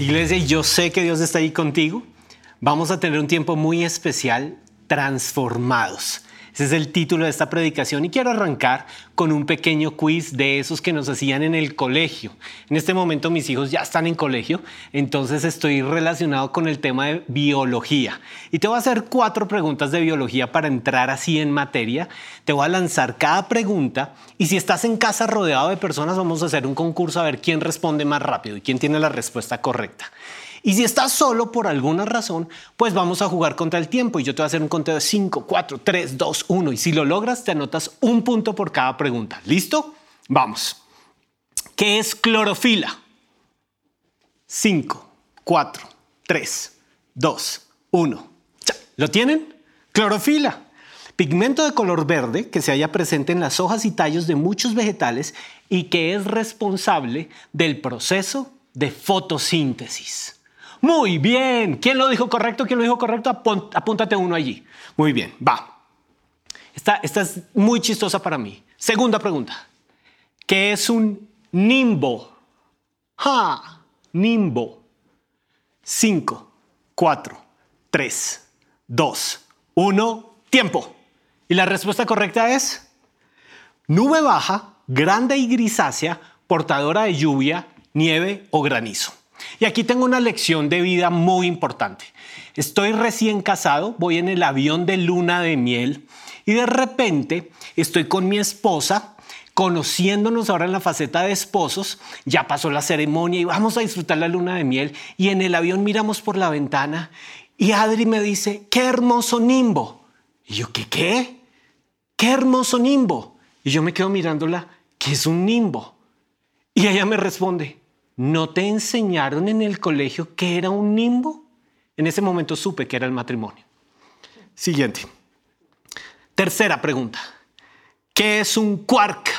Iglesia, yo sé que Dios está ahí contigo. Vamos a tener un tiempo muy especial, transformados. Ese es el título de esta predicación y quiero arrancar con un pequeño quiz de esos que nos hacían en el colegio. En este momento mis hijos ya están en colegio, entonces estoy relacionado con el tema de biología. Y te voy a hacer cuatro preguntas de biología para entrar así en materia. Te voy a lanzar cada pregunta y si estás en casa rodeado de personas vamos a hacer un concurso a ver quién responde más rápido y quién tiene la respuesta correcta. Y si estás solo por alguna razón, pues vamos a jugar contra el tiempo y yo te voy a hacer un conteo de 5, 4, 3, 2, 1 y si lo logras te anotas un punto por cada pregunta. ¿Listo? Vamos. ¿Qué es clorofila? 5, 4, 3, 2, 1. ¿Lo tienen? Clorofila. Pigmento de color verde que se halla presente en las hojas y tallos de muchos vegetales y que es responsable del proceso de fotosíntesis. Muy bien. ¿Quién lo dijo correcto? ¿Quién lo dijo correcto? apúntate uno allí. Muy bien, va. Esta, es muy chistosa para mí. Segunda pregunta. ¿Qué es un nimbo? Nimbo. Cinco, cuatro, tres, dos, uno. Tiempo. Y la respuesta correcta es nube baja, grande y grisácea, portadora de lluvia, nieve o granizo. Y aquí tengo una lección de vida muy importante. Estoy recién casado, voy en el avión de luna de miel y de repente estoy con mi esposa conociéndonos ahora en la faceta de esposos, ya pasó la ceremonia y vamos a disfrutar la luna de miel y en el avión miramos por la ventana y Adri me dice, qué hermoso nimbo. Y yo, ¿qué qué? Qué hermoso nimbo. Y yo me quedo mirándola, ¿qué es un nimbo? Y ella me responde, ¿no te enseñaron en el colegio que era un nimbo? En ese momento supe que era el matrimonio. Siguiente. Tercera pregunta. ¿Qué es un quark?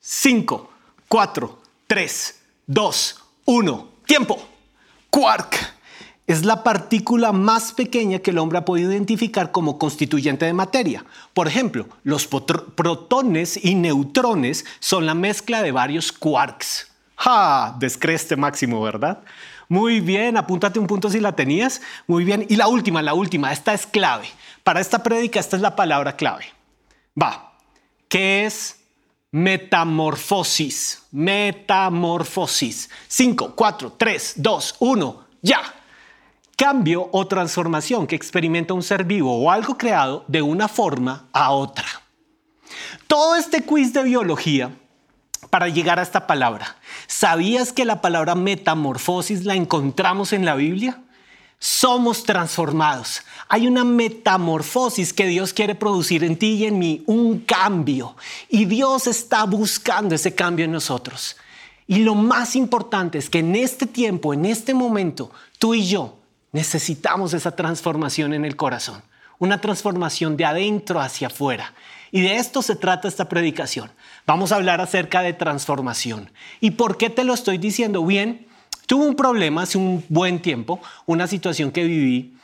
Cinco, cuatro, tres, dos, uno. Tiempo. Quark es la partícula más pequeña que el hombre ha podido identificar como constituyente de materia. Por ejemplo, los protones y neutrones son la mezcla de varios quarks. ¡Ja! Descreste máximo, ¿verdad? Muy bien, apúntate un punto si la tenías. Muy bien. Y la última, la última, esta es clave. Para esta prédica, esta es la palabra clave. Va. ¿Qué es metamorfosis? Metamorfosis. 5, 4, 3, 2, 1, ya. Cambio o transformación que experimenta un ser vivo o algo creado de una forma a otra. Todo este quiz de biología para llegar a esta palabra. ¿Sabías que la palabra metamorfosis la encontramos en la Biblia? Somos transformados. Hay una metamorfosis que Dios quiere producir en ti y en mí, un cambio. Y Dios está buscando ese cambio en nosotros. Y lo más importante es que en este tiempo, en este momento, tú y yo necesitamos esa transformación en el corazón. Una transformación de adentro hacia afuera. Y de esto se trata esta predicación. Vamos a hablar acerca de transformación. ¿Y por qué te lo estoy diciendo? Bien, tuve un problema hace un buen tiempo, una situación que viví,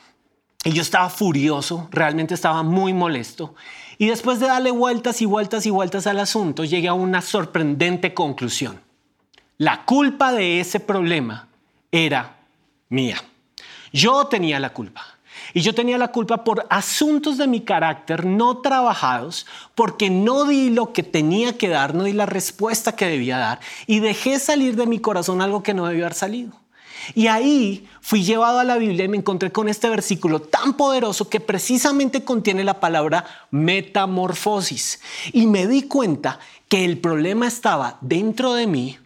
y yo estaba furioso, realmente estaba muy molesto. Y después de darle vueltas y vueltas y vueltas al asunto, llegué a una sorprendente conclusión. La culpa de ese problema era mía. Yo tenía la culpa. Y yo tenía la culpa por asuntos de mi carácter no trabajados, porque no di lo que tenía que dar, no di la respuesta que debía dar y dejé salir de mi corazón algo que no debió haber salido. Y ahí fui llevado a la Biblia y me encontré con este versículo tan poderoso que precisamente contiene la palabra metamorfosis. Y me di cuenta que el problema estaba dentro de mí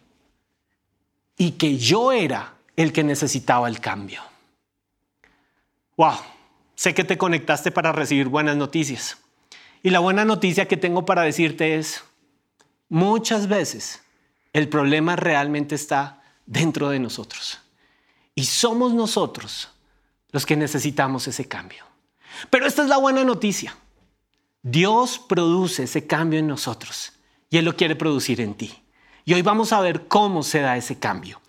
y que yo era el que necesitaba el cambio. Wow, sé que te conectaste para recibir buenas noticias. Y la buena noticia que tengo para decirte es, muchas veces el problema realmente está dentro de nosotros. Y somos nosotros los que necesitamos ese cambio. Pero esta es la buena noticia. Dios produce ese cambio en nosotros y Él lo quiere producir en ti. Y hoy vamos a ver cómo se da ese cambio.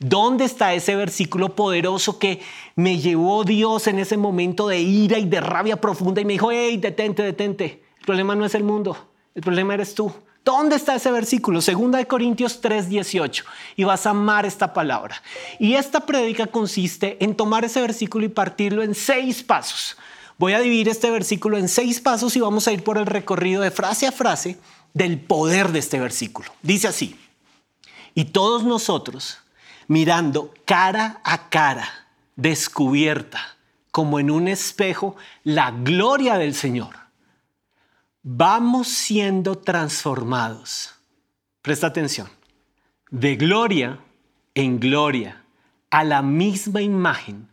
¿Dónde está ese versículo poderoso que me llevó Dios en ese momento de ira y de rabia profunda y me dijo, hey, detente, detente? El problema no es el mundo, el problema eres tú. ¿Dónde está ese versículo? Segunda de Corintios 3:18. Y vas a amar esta palabra. Y esta prédica consiste en tomar ese versículo y partirlo en seis pasos. Voy a dividir este versículo en seis pasos y vamos a ir por el recorrido de frase a frase del poder de este versículo. Dice así, y todos nosotros, mirando cara a cara, descubierta, como en un espejo, la gloria del Señor vamos siendo transformados. Presta atención. De gloria en gloria, a la misma imagen,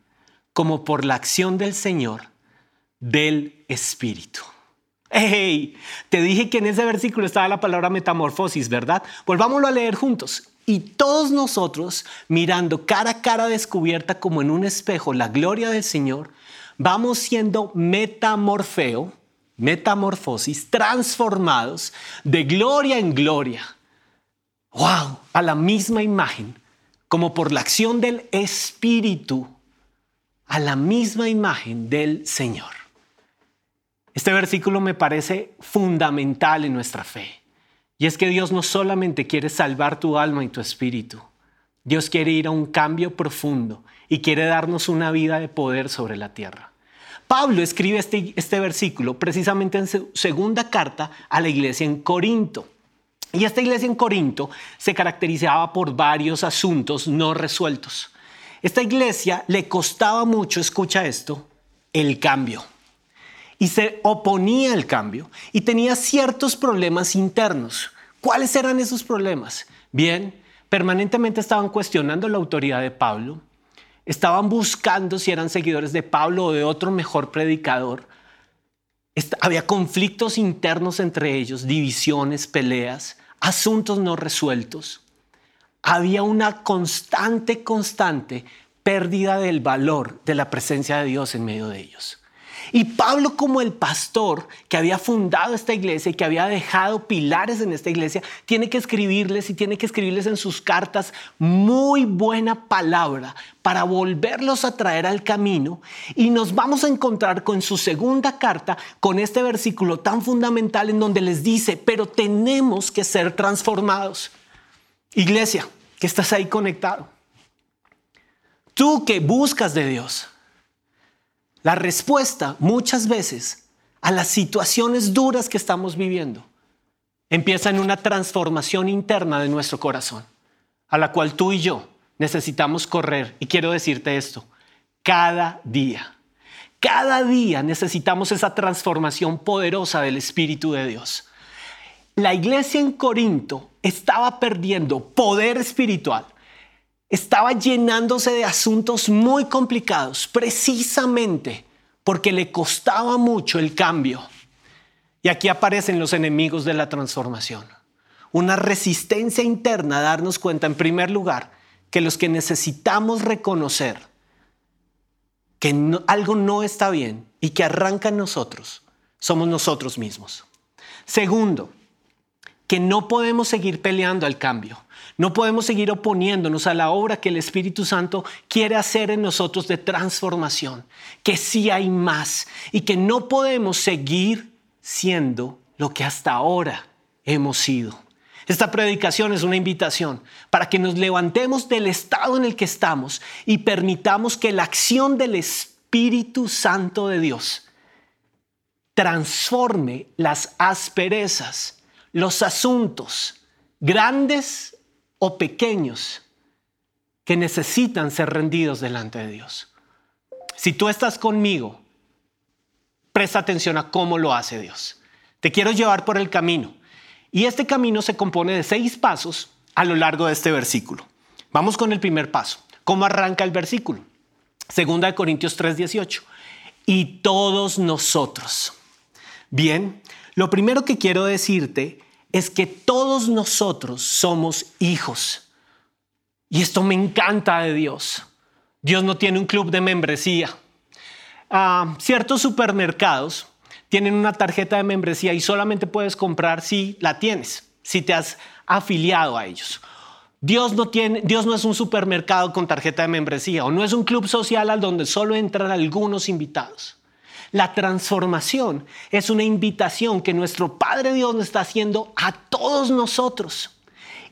como por la acción del Señor, del Espíritu. ¡Hey! Te dije que en ese versículo estaba la palabra metamorfosis, ¿verdad? Volvámoslo a leer juntos. Y todos nosotros, mirando cara a cara descubierta como en un espejo la gloria del Señor, vamos siendo metamorfeo, metamorfosis, transformados de gloria en gloria. ¡Wow! A la misma imagen, como por la acción del Espíritu, a la misma imagen del Señor. Este versículo me parece fundamental en nuestra fe. Y es que Dios no solamente quiere salvar tu alma y tu espíritu, Dios quiere ir a un cambio profundo y quiere darnos una vida de poder sobre la tierra. Pablo escribe este, este versículo precisamente en su segunda carta a la iglesia en Corinto. Y esta iglesia en Corinto se caracterizaba por varios asuntos no resueltos. Esta iglesia le costaba mucho, escucha esto, el cambio. Y se oponía al cambio y tenía ciertos problemas internos. ¿Cuáles eran esos problemas? Bien, permanentemente estaban cuestionando la autoridad de Pablo, estaban buscando si eran seguidores de Pablo o de otro mejor predicador. Había conflictos internos entre ellos, divisiones, peleas, asuntos no resueltos. Había una constante, constante pérdida del valor de la presencia de Dios en medio de ellos. Y Pablo como el pastor que había fundado esta iglesia y que había dejado pilares en esta iglesia, tiene que escribirles y tiene que escribirles en sus cartas muy buena palabra para volverlos a traer al camino. Y nos vamos a encontrar con su segunda carta, con este versículo tan fundamental en donde les dice, pero tenemos que ser transformados. Iglesia, que estás ahí conectado. Tú que buscas de Dios la respuesta muchas veces a las situaciones duras que estamos viviendo empieza en una transformación interna de nuestro corazón, a la cual tú y yo necesitamos correr. Y quiero decirte esto, cada día, cada día necesitamos esa transformación poderosa del Espíritu de Dios. La iglesia en Corinto estaba perdiendo poder espiritual estaba llenándose de asuntos muy complicados, precisamente porque le costaba mucho el cambio. Y aquí aparecen los enemigos de la transformación. Una resistencia interna a darnos cuenta, en primer lugar, que los que necesitamos reconocer que algo no está bien y que arranca en nosotros, somos nosotros mismos. Segundo, que no podemos seguir peleando al cambio. No podemos seguir oponiéndonos a la obra que el Espíritu Santo quiere hacer en nosotros de transformación, que sí hay más y que no podemos seguir siendo lo que hasta ahora hemos sido. Esta predicación es una invitación para que nos levantemos del estado en el que estamos y permitamos que la acción del Espíritu Santo de Dios transforme las asperezas, los asuntos grandes o pequeños que necesitan ser rendidos delante de Dios. Si tú estás conmigo, presta atención a cómo lo hace Dios. Te quiero llevar por el camino. Y este camino se compone de seis pasos a lo largo de este versículo. Vamos con el primer paso. ¿Cómo arranca el versículo? Segunda de Corintios 3:18. Y todos nosotros. Bien, lo primero que quiero decirte es que todos nosotros somos hijos. Y esto me encanta de Dios. Dios no tiene un club de membresía. Ah, ciertos supermercados tienen una tarjeta de membresía y solamente puedes comprar si la tienes, si te has afiliado a ellos. Dios no, tiene, Dios no es un supermercado con tarjeta de membresía o no es un club social al donde solo entran algunos invitados. La transformación es una invitación que nuestro Padre Dios nos está haciendo a todos nosotros.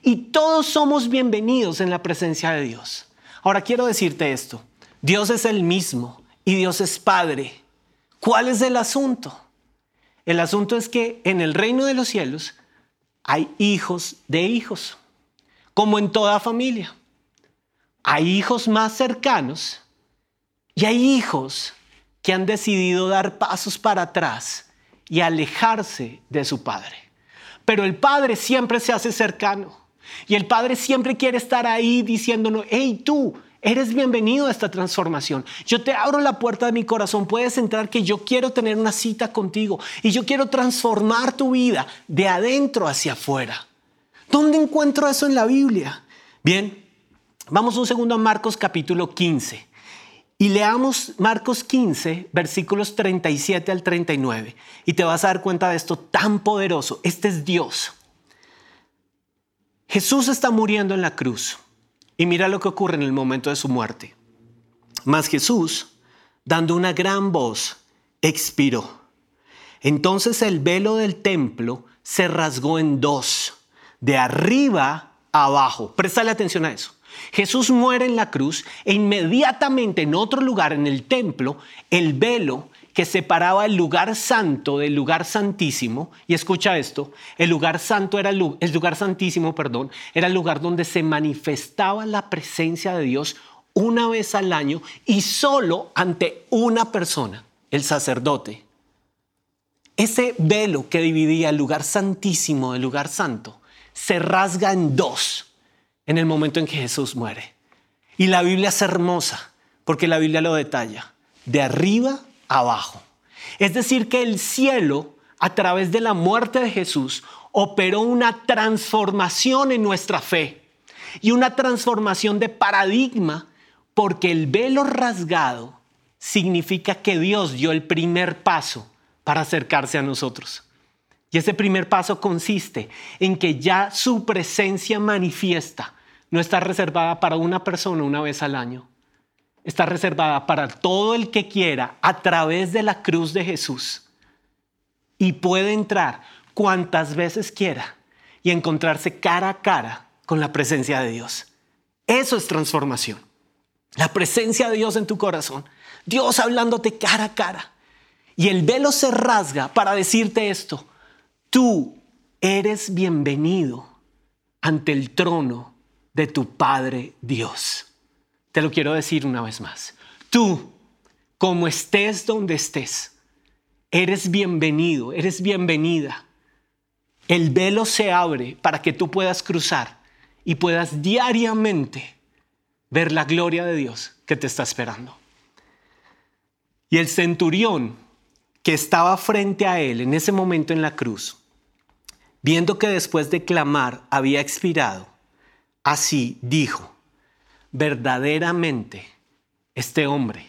Y todos somos bienvenidos en la presencia de Dios. Ahora quiero decirte esto. Dios es el mismo y Dios es Padre. ¿Cuál es el asunto? El asunto es que en el reino de los cielos hay hijos de hijos, como en toda familia. Hay hijos más cercanos y hay hijos que han decidido dar pasos para atrás y alejarse de su padre. Pero el padre siempre se hace cercano y el padre siempre quiere estar ahí diciéndonos, hey tú, Eres bienvenido a esta transformación. Yo te abro la puerta de mi corazón. Puedes entrar que yo quiero tener una cita contigo y yo quiero transformar tu vida de adentro hacia afuera. ¿Dónde encuentro eso en la Biblia? Bien, vamos un segundo a Marcos capítulo 15 y leamos Marcos 15, versículos 37 al 39 y te vas a dar cuenta de esto tan poderoso. Este es Dios. Jesús está muriendo en la cruz. Y mira lo que ocurre en el momento de su muerte. Mas Jesús, dando una gran voz, expiró. Entonces el velo del templo se rasgó en dos, de arriba a abajo. Préstale atención a eso. Jesús muere en la cruz e inmediatamente en otro lugar, en el templo, el velo que separaba el lugar santo del lugar santísimo. Y escucha esto, el lugar santo era el, lugar santísimo, perdón, era el lugar donde se manifestaba la presencia de Dios una vez al año y solo ante una persona, el sacerdote. Ese velo que dividía el lugar santísimo del lugar santo se rasga en dos en el momento en que Jesús muere. Y la Biblia es hermosa porque la Biblia lo detalla. De arriba abajo. Es decir, que el cielo, a través de la muerte de Jesús, operó una transformación en nuestra fe y una transformación de paradigma, porque el velo rasgado significa que Dios dio el primer paso para acercarse a nosotros. Y ese primer paso consiste en que ya su presencia manifiesta no está reservada para una persona una vez al año, está reservada para todo el que quiera a través de la cruz de Jesús. Y puede entrar cuantas veces quiera y encontrarse cara a cara con la presencia de Dios. Eso es transformación. La presencia de Dios en tu corazón. Dios hablándote cara a cara. Y el velo se rasga para decirte esto. Tú eres bienvenido ante el trono de tu Padre Dios. Te lo quiero decir una vez más. Tú, como estés donde estés, eres bienvenido, eres bienvenida. El velo se abre para que tú puedas cruzar y puedas diariamente ver la gloria de Dios que te está esperando. Y el centurión que estaba frente a él en ese momento en la cruz, viendo que después de clamar había expirado, así dijo, verdaderamente este hombre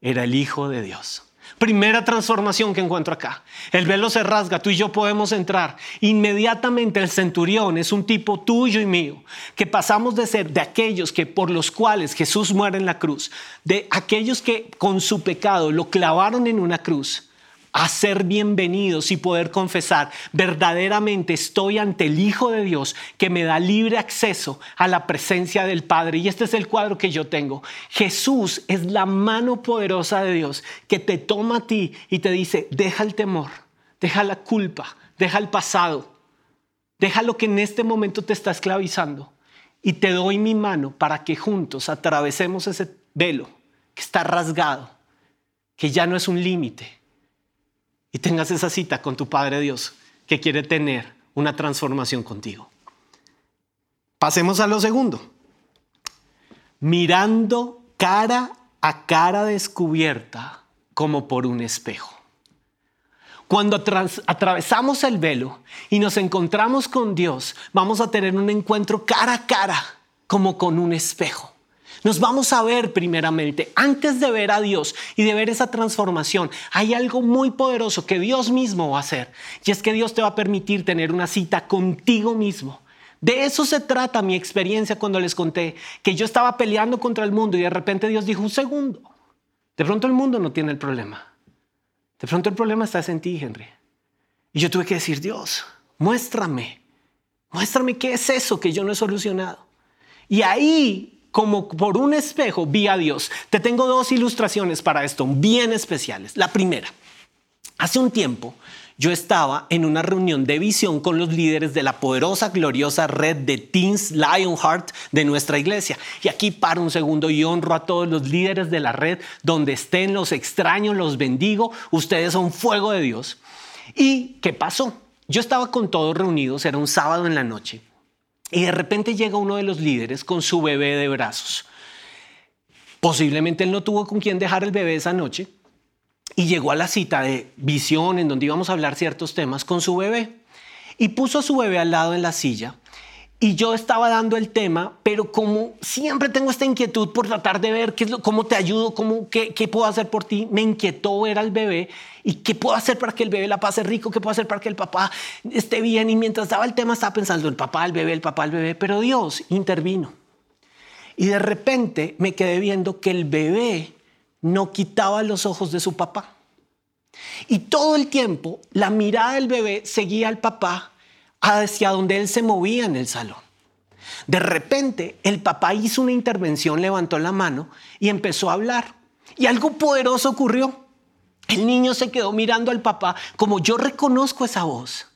era el Hijo de Dios. Primera transformación que encuentro acá. El velo se rasga, tú y yo podemos entrar. Inmediatamente el centurión es un tipo tuyo y mío, que pasamos de ser de aquellos que por los cuales Jesús muere en la cruz, de aquellos que con su pecado lo clavaron en una cruz, a ser bienvenidos y poder confesar, verdaderamente estoy ante el Hijo de Dios que me da libre acceso a la presencia del Padre. Y este es el cuadro que yo tengo. Jesús es la mano poderosa de Dios que te toma a ti y te dice, deja el temor, deja la culpa, deja el pasado, deja lo que en este momento te está esclavizando y te doy mi mano para que juntos atravesemos ese velo que está rasgado, que ya no es un límite y tengas esa cita con tu Padre Dios que quiere tener una transformación contigo. Pasemos a lo segundo. Mirando cara a cara descubierta como por un espejo. Cuando atravesamos el velo y nos encontramos con Dios, vamos a tener un encuentro cara a cara como con un espejo. Nos vamos a ver primeramente, antes de ver a Dios y de ver esa transformación, hay algo muy poderoso que Dios mismo va a hacer. Y es que Dios te va a permitir tener una cita contigo mismo. De eso se trata mi experiencia cuando les conté que yo estaba peleando contra el mundo y de repente Dios dijo, un segundo, de pronto el mundo no tiene el problema. De pronto el problema está en ti, Henry. Y yo tuve que decir, Dios, muéstrame, muéstrame qué es eso que yo no he solucionado. Y ahí, como por un espejo, vi a Dios. Te tengo dos ilustraciones para esto, bien especiales. La primera, hace un tiempo yo estaba en una reunión de visión con los líderes de la poderosa, gloriosa red de Teens Lionheart de nuestra iglesia. Y aquí paro un segundo y honro a todos los líderes de la red, donde estén, los extraños, los bendigo. Ustedes son fuego de Dios. ¿Y qué pasó? Yo estaba con todos reunidos, era un sábado en la noche, y de repente llega uno de los líderes con su bebé de brazos. Posiblemente él no tuvo con quién dejar el bebé esa noche y llegó a la cita de visión en donde íbamos a hablar ciertos temas con su bebé y puso a su bebé al lado en la silla y yo estaba dando el tema, pero como siempre tengo esta inquietud por tratar de ver qué es lo, cómo te ayudo, cómo, qué, qué, puedo hacer por ti, me inquietó ver al bebé y qué puedo hacer para que el bebé la pase rico, qué puedo hacer para que el papá esté bien. Y mientras daba el tema estaba pensando el papá, el bebé, el papá, el bebé, pero Dios intervino. Y de repente me quedé viendo que el bebé no quitaba los ojos de su papá. Y todo el tiempo la mirada del bebé seguía al papá hacia donde él se movía en el salón. De repente, el papá hizo una intervención, levantó la mano y empezó a hablar. Y algo poderoso ocurrió. El niño se quedó mirando al papá como yo reconozco esa voz.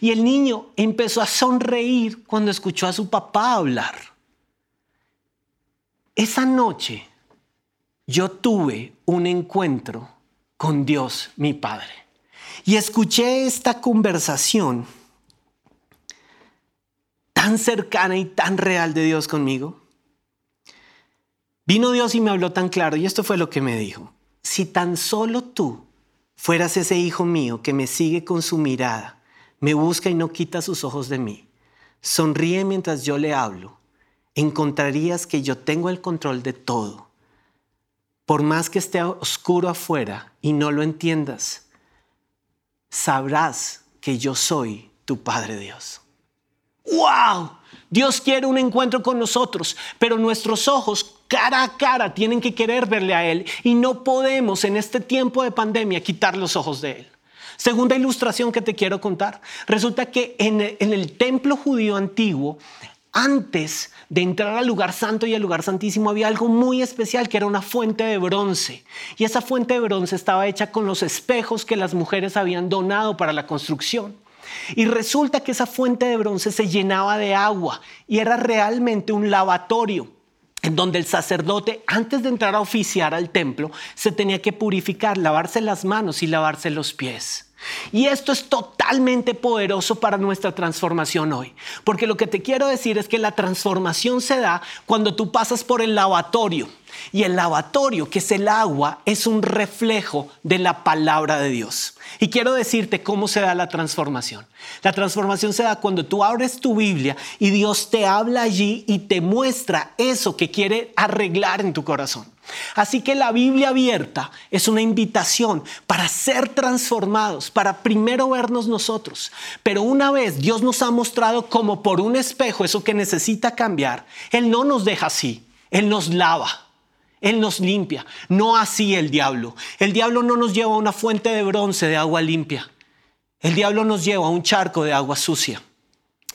Y el niño empezó a sonreír cuando escuchó a su papá hablar. Esa noche yo tuve un encuentro con Dios, mi Padre. Y escuché esta conversación tan cercana y tan real de Dios conmigo. Vino Dios y me habló tan claro y esto fue lo que me dijo. Si tan solo tú fueras ese hijo mío que me sigue con su mirada, me busca y no quita sus ojos de mí, sonríe mientras yo le hablo, encontrarías que yo tengo el control de todo por más que esté oscuro afuera y no lo entiendas, sabrás que yo soy tu Padre Dios. ¡Wow! Dios quiere un encuentro con nosotros, pero nuestros ojos cara a cara tienen que querer verle a Él y no podemos en este tiempo de pandemia quitar los ojos de Él. Segunda ilustración que te quiero contar. Resulta que en el, templo judío antiguo antes de entrar al lugar santo y al lugar santísimo había algo muy especial que era una fuente de bronce. Y esa fuente de bronce estaba hecha con los espejos que las mujeres habían donado para la construcción. Y resulta que esa fuente de bronce se llenaba de agua y era realmente un lavatorio en donde el sacerdote, antes de entrar a oficiar al templo, se tenía que purificar, lavarse las manos y lavarse los pies. Y esto es totalmente poderoso para nuestra transformación hoy. Porque lo que te quiero decir es que la transformación se da cuando tú pasas por el lavatorio. Y el lavatorio, que es el agua, es un reflejo de la palabra de Dios. Y quiero decirte cómo se da la transformación. La transformación se da cuando tú abres tu Biblia y Dios te habla allí y te muestra eso que quiere arreglar en tu corazón. Así que la Biblia abierta es una invitación para ser transformados, para primero vernos nosotros. Pero una vez Dios nos ha mostrado como por un espejo eso que necesita cambiar, Él no nos deja así, Él nos lava. Él nos limpia, no así el diablo. El diablo no nos lleva a una fuente de bronce de agua limpia. El diablo nos lleva a un charco de agua sucia.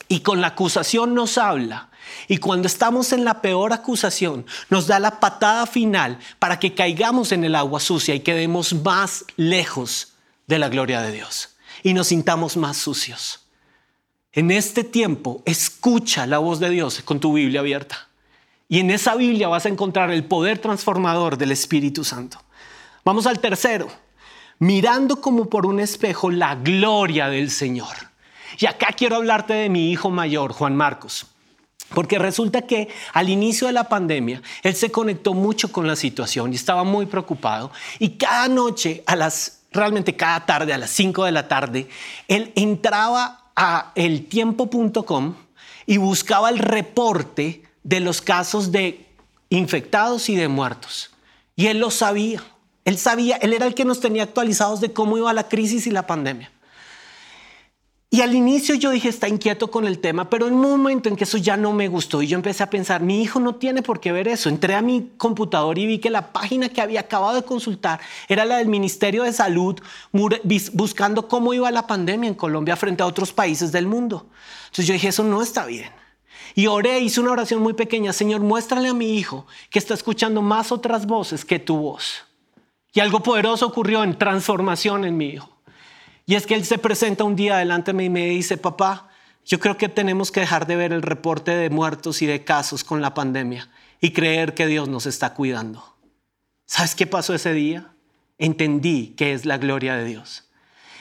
Y con la acusación nos habla y cuando estamos en la peor acusación, nos da la patada final para que caigamos en el agua sucia y quedemos más lejos de la gloria de Dios y nos sintamos más sucios. En este tiempo, escucha la voz de Dios con tu Biblia abierta. Y en esa Biblia vas a encontrar el poder transformador del Espíritu Santo. Vamos al tercero. Mirando como por un espejo la gloria del Señor. Y acá quiero hablarte de mi hijo mayor, Juan Marcos. Porque resulta que al inicio de la pandemia, él se conectó mucho con la situación y estaba muy preocupado. Y cada noche, a las, realmente cada tarde, a las 5 de la tarde, él entraba a eltiempo.com y buscaba el reporte de los casos de infectados y de muertos. Y él lo sabía. Él sabía, él era el que nos tenía actualizados de cómo iba la crisis y la pandemia. Y al inicio yo dije, está inquieto con el tema, pero en un momento en que eso ya no me gustó y yo empecé a pensar, mi hijo no tiene por qué ver eso. Entré a mi computador y vi que la página que había acabado de consultar era la del Ministerio de Salud buscando cómo iba la pandemia en Colombia frente a otros países del mundo. Entonces yo dije, eso no está bien. Y oré, hice una oración muy pequeña, Señor, muéstrale a mi hijo que está escuchando más otras voces que tu voz. Y algo poderoso ocurrió en transformación en mi hijo. Y es que él se presenta un día delante de mí y me dice, papá, yo creo que tenemos que dejar de ver el reporte de muertos y de casos con la pandemia y creer que Dios nos está cuidando. ¿Sabes qué pasó ese día? Entendí que es la gloria de Dios.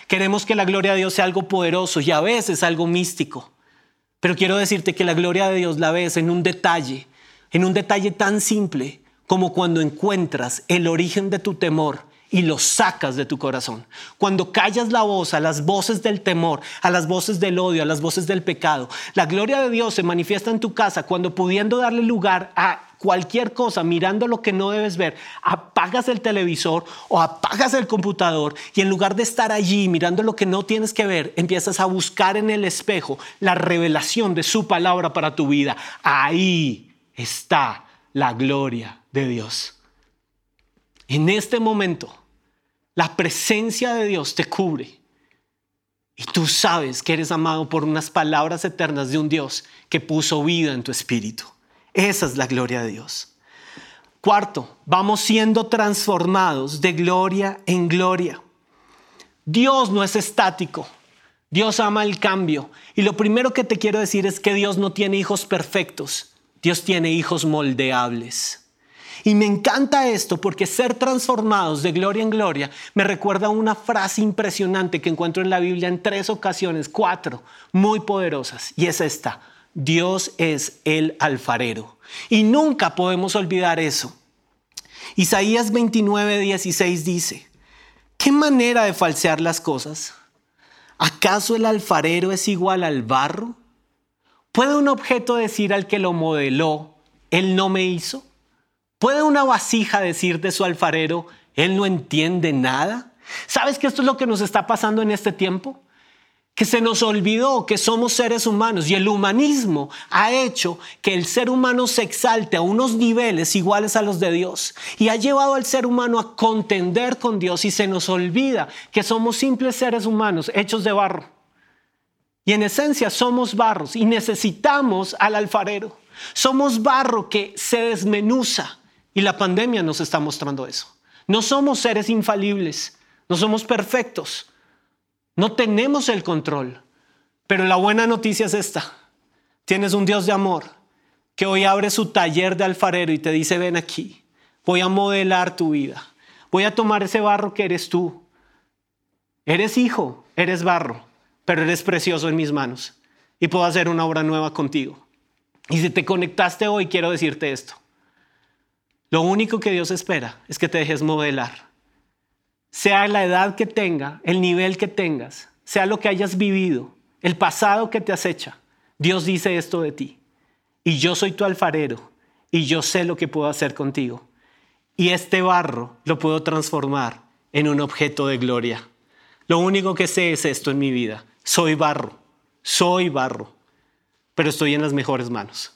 Queremos que la gloria de Dios sea algo poderoso y a veces algo místico. Pero quiero decirte que la gloria de Dios la ves en un detalle, en un detalle tan simple como cuando encuentras el origen de tu temor y lo sacas de tu corazón. Cuando callas la voz a las voces del temor, a las voces del odio, a las voces del pecado, la gloria de Dios se manifiesta en tu casa cuando pudiendo darle lugar a cualquier cosa, mirando lo que no debes ver, apagas el televisor o apagas el computador y en lugar de estar allí mirando lo que no tienes que ver, empiezas a buscar en el espejo la revelación de su palabra para tu vida. Ahí está la gloria de Dios. En este momento, la presencia de Dios te cubre. Y tú sabes que eres amado por unas palabras eternas de un Dios que puso vida en tu espíritu. Esa es la gloria de Dios. Cuarto, vamos siendo transformados de gloria en gloria. Dios no es estático. Dios ama el cambio. Y lo primero que te quiero decir es que Dios no tiene hijos perfectos. Dios tiene hijos moldeables. Y me encanta esto porque ser transformados de gloria en gloria me recuerda una frase impresionante que encuentro en la Biblia en tres ocasiones, cuatro, muy poderosas. Y es esta, Dios es el alfarero. Y nunca podemos olvidar eso. Isaías 29, 16 dice, ¿qué manera de falsear las cosas? ¿Acaso el alfarero es igual al barro? ¿Puede un objeto decir al que lo modeló, él no me hizo? ¿Puede una vasija decir de su alfarero, él no entiende nada? ¿Sabes que esto es lo que nos está pasando en este tiempo? Que se nos olvidó que somos seres humanos y el humanismo ha hecho que el ser humano se exalte a unos niveles iguales a los de Dios y ha llevado al ser humano a contender con Dios y se nos olvida que somos simples seres humanos hechos de barro. Y en esencia somos barros y necesitamos al alfarero. Somos barro que se desmenuza y la pandemia nos está mostrando eso. No somos seres infalibles, no somos perfectos, no tenemos el control. Pero la buena noticia es esta. Tienes un Dios de amor que hoy abre su taller de alfarero y te dice, ven aquí, voy a modelar tu vida, voy a tomar ese barro que eres tú. Eres hijo, eres barro, pero eres precioso en mis manos y puedo hacer una obra nueva contigo. Y si te conectaste hoy, quiero decirte esto. Lo único que Dios espera es que te dejes modelar. Sea la edad que tenga, el nivel que tengas, sea lo que hayas vivido, el pasado que te acecha, Dios dice esto de ti. Y yo soy tu alfarero y yo sé lo que puedo hacer contigo. Y este barro lo puedo transformar en un objeto de gloria. Lo único que sé es esto en mi vida. Soy barro, soy barro, pero estoy en las mejores manos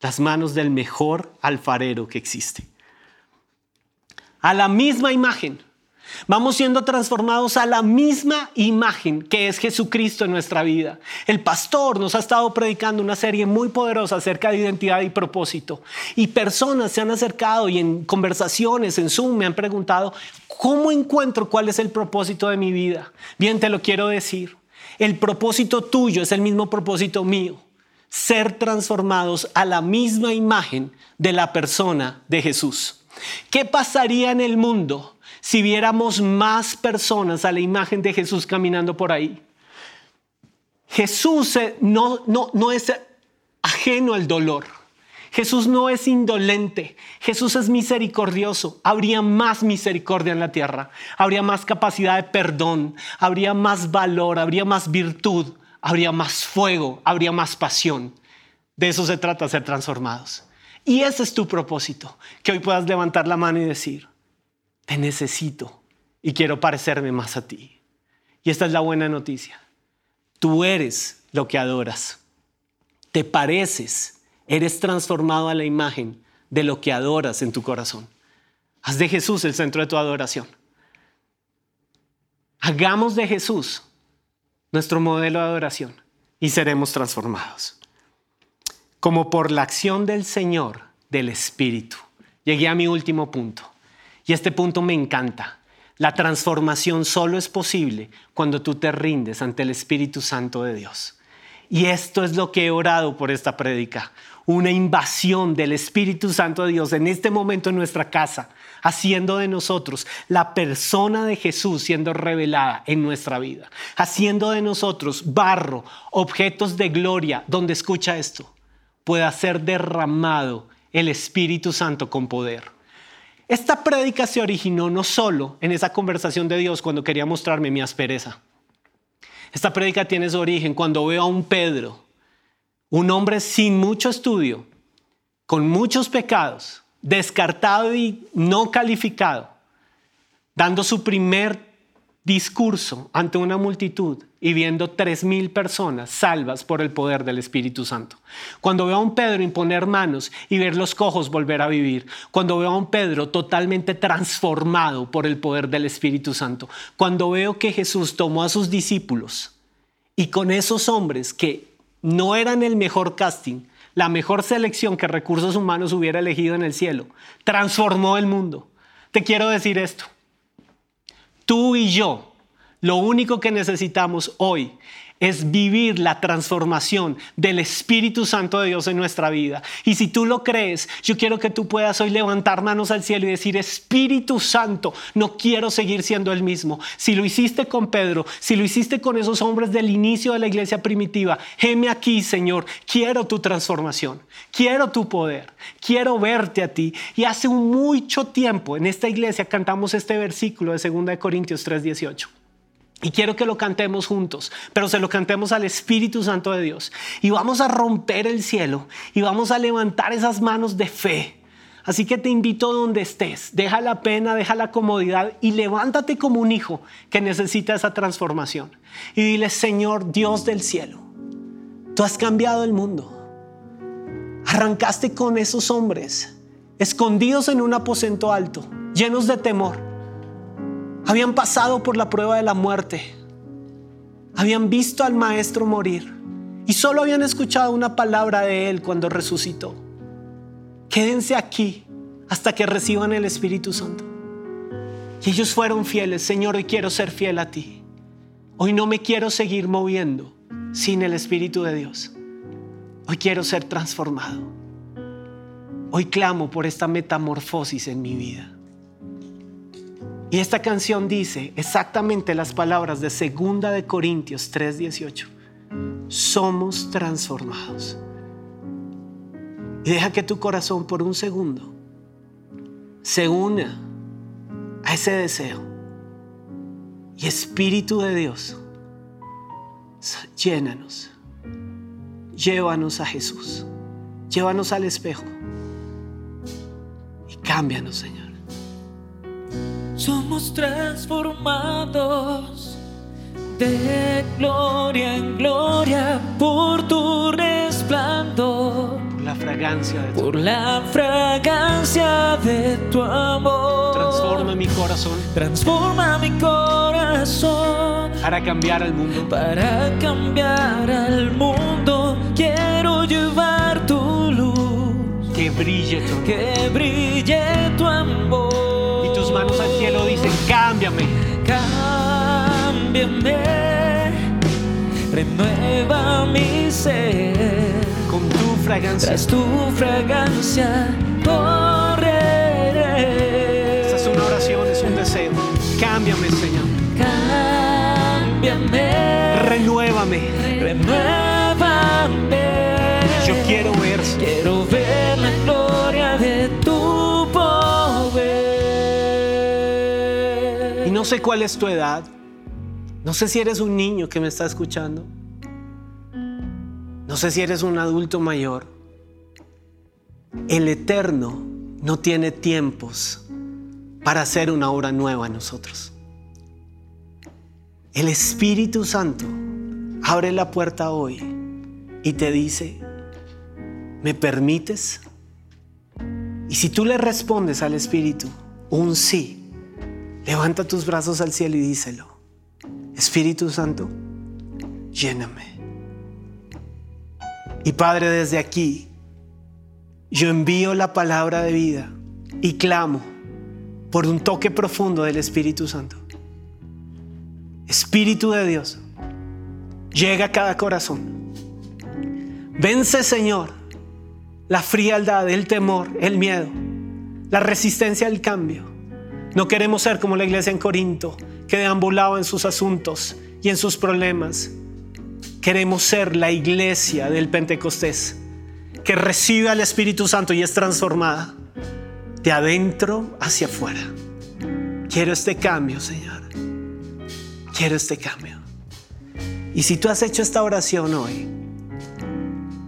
las manos del mejor alfarero que existe. A la misma imagen. Vamos siendo transformados a la misma imagen que es Jesucristo en nuestra vida. El pastor nos ha estado predicando una serie muy poderosa acerca de identidad y propósito. Y personas se han acercado y en conversaciones en Zoom me han preguntado, ¿cómo encuentro cuál es el propósito de mi vida? Bien, te lo quiero decir. El propósito tuyo es el mismo propósito mío ser transformados a la misma imagen de la persona de Jesús. ¿Qué pasaría en el mundo si viéramos más personas a la imagen de Jesús caminando por ahí? Jesús eh, no, no, no es ajeno al dolor. Jesús no es indolente, Jesús es misericordioso. Habría más misericordia en la tierra, habría más capacidad de perdón, habría más valor, habría más virtud, habría más fuego, habría más pasión. De eso se trata, ser transformados. Y ese es tu propósito, que hoy puedas levantar la mano y decir, te necesito y quiero parecerme más a ti. Y esta es la buena noticia. Tú eres lo que adoras. Te pareces, eres transformado a la imagen de lo que adoras en tu corazón. Haz de Jesús el centro de tu adoración. Hagamos de Jesús nuestro modelo de adoración y seremos transformados. Como por la acción del Señor, del Espíritu. Llegué a mi último punto. Y este punto me encanta. La transformación solo es posible cuando tú te rindes ante el Espíritu Santo de Dios. Y esto es lo que he orado por esta prédica. Una invasión del Espíritu Santo de Dios en este momento en nuestra casa, haciendo de nosotros la persona de Jesús siendo revelada en nuestra vida, haciendo de nosotros barro, objetos de gloria, donde escucha esto, pueda ser derramado el Espíritu Santo con poder. Esta prédica se originó no solo en esa conversación de Dios cuando quería mostrarme mi aspereza. Esta prédica tiene su origen cuando veo a un Pedro, un hombre sin mucho estudio, con muchos pecados, descartado y no calificado, dando su primer discurso ante una multitud y viendo tres mil personas salvas por el poder del Espíritu Santo. Cuando veo a un Pedro imponer manos y ver los cojos volver a vivir. Cuando veo a un Pedro totalmente transformado por el poder del Espíritu Santo. Cuando veo que Jesús tomó a sus discípulos y con esos hombres que no eran el mejor casting, la mejor selección que recursos humanos hubiera elegido en el cielo, transformó el mundo. Te quiero decir esto. Tú y yo, lo único que necesitamos hoy es vivir la transformación del Espíritu Santo de Dios en nuestra vida. Y si tú lo crees, yo quiero que tú puedas hoy levantar manos al cielo y decir, Espíritu Santo, no quiero seguir siendo el mismo. Si lo hiciste con Pedro, si lo hiciste con esos hombres del inicio de la iglesia primitiva, heme aquí, Señor, quiero tu transformación, quiero tu poder, quiero verte a ti. Y hace mucho tiempo en esta iglesia cantamos este versículo de 2 Corintios 3:18. Y quiero que lo cantemos juntos, pero se lo cantemos al Espíritu Santo de Dios. Y vamos a romper el cielo y vamos a levantar esas manos de fe. Así que te invito donde estés, deja la pena, deja la comodidad y levántate como un hijo que necesita esa transformación. Y dile, Señor Dios del cielo, tú has cambiado el mundo. Arrancaste con esos hombres escondidos en un aposento alto, llenos de temor habían pasado por la prueba de la muerte. Habían visto al maestro morir y solo habían escuchado una palabra de él cuando resucitó. Quédense aquí hasta que reciban el Espíritu Santo. Y ellos fueron fieles. Señor, hoy quiero ser fiel a ti. Hoy no me quiero seguir moviendo sin el Espíritu de Dios. Hoy quiero ser transformado. Hoy clamo por esta metamorfosis en mi vida. Y esta canción dice exactamente las palabras de Segunda de Corintios 3:18. Somos transformados. Y deja que tu corazón por un segundo se una a ese deseo. Y Espíritu de Dios, llénanos. Llévanos a Jesús. Llévanos al espejo. Y cámbianos, Señor somos transformados de gloria en gloria por tu resplandor. Por la fragancia de tu Por la fragancia de tu amor. Transforma mi corazón. Transforma mi corazón. Para cambiar al mundo. Para cambiar al mundo. Quiero llevar tu luz. Que brille tu amor. Que brille tu amor manos al cielo dicen, cámbiame. Cámbiame, renueva mi ser. Con tu fragancia. Tras tu fragancia. Sé cuál es tu edad. No sé si eres un niño que me está escuchando. No sé si eres un adulto mayor. El Eterno no tiene tiempos para hacer una obra nueva en nosotros. El Espíritu Santo abre la puerta hoy y te dice, ¿me permites? Y si tú le respondes al Espíritu un sí, levanta tus brazos al cielo y díselo. Espíritu Santo, lléname. Y Padre, desde aquí, yo envío la palabra de vida y clamo por un toque profundo del Espíritu Santo. Espíritu de Dios, llega a cada corazón. Vence, Señor, la frialdad, el temor, el miedo, la resistencia al cambio. No queremos ser como la iglesia en Corinto, que deambulaba en sus asuntos y en sus problemas. Queremos ser la iglesia del Pentecostés, que recibe al Espíritu Santo y es transformada de adentro hacia afuera. Quiero este cambio, Señor. Quiero este cambio. Y si tú has hecho esta oración hoy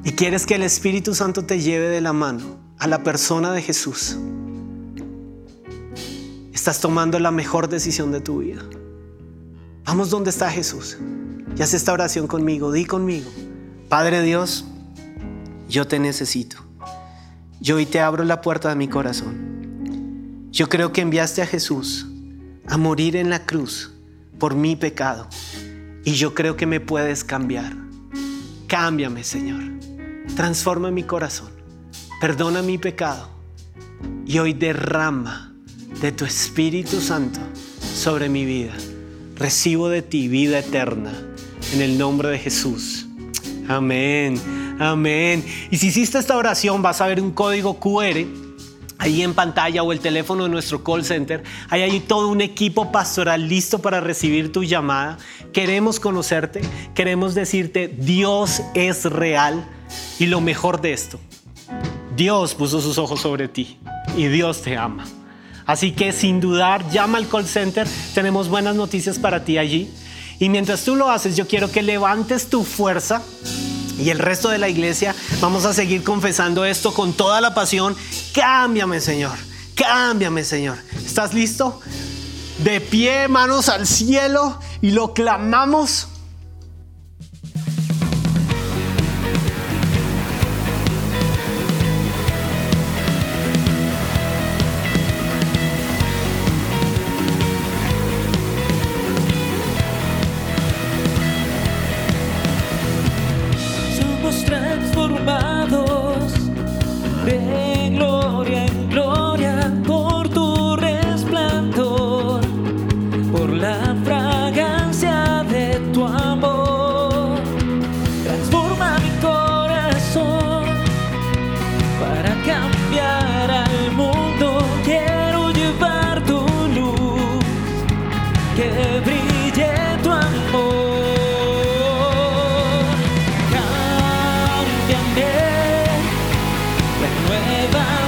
y quieres que el Espíritu Santo te lleve de la mano a la persona de Jesús, estás tomando la mejor decisión de tu vida. Vamos donde está Jesús y haz esta oración conmigo. Di conmigo, Padre Dios, yo te necesito. Yo hoy te abro la puerta de mi corazón. Yo creo que enviaste a Jesús a morir en la cruz por mi pecado. Y yo creo que me puedes cambiar. Cámbiame, Señor. Transforma mi corazón. Perdona mi pecado. Y hoy derrama de tu Espíritu Santo sobre mi vida. Recibo de ti vida eterna. En el nombre de Jesús. Amén. Amén. Y si hiciste esta oración, vas a ver un código QR ahí en pantalla o el teléfono de nuestro call center. Hay ahí todo un equipo pastoral listo para recibir tu llamada. Queremos conocerte, queremos decirte, Dios es real y lo mejor de esto, Dios puso sus ojos sobre ti y Dios te ama. Así que sin dudar, llama al call center, tenemos buenas noticias para ti allí. Y mientras tú lo haces, yo quiero que levantes tu fuerza y el resto de la iglesia vamos a seguir confesando esto con toda la pasión. Cámbiame, Señor. Cámbiame, Señor. ¿Estás listo? De pie, manos al cielo y lo clamamos. Renueva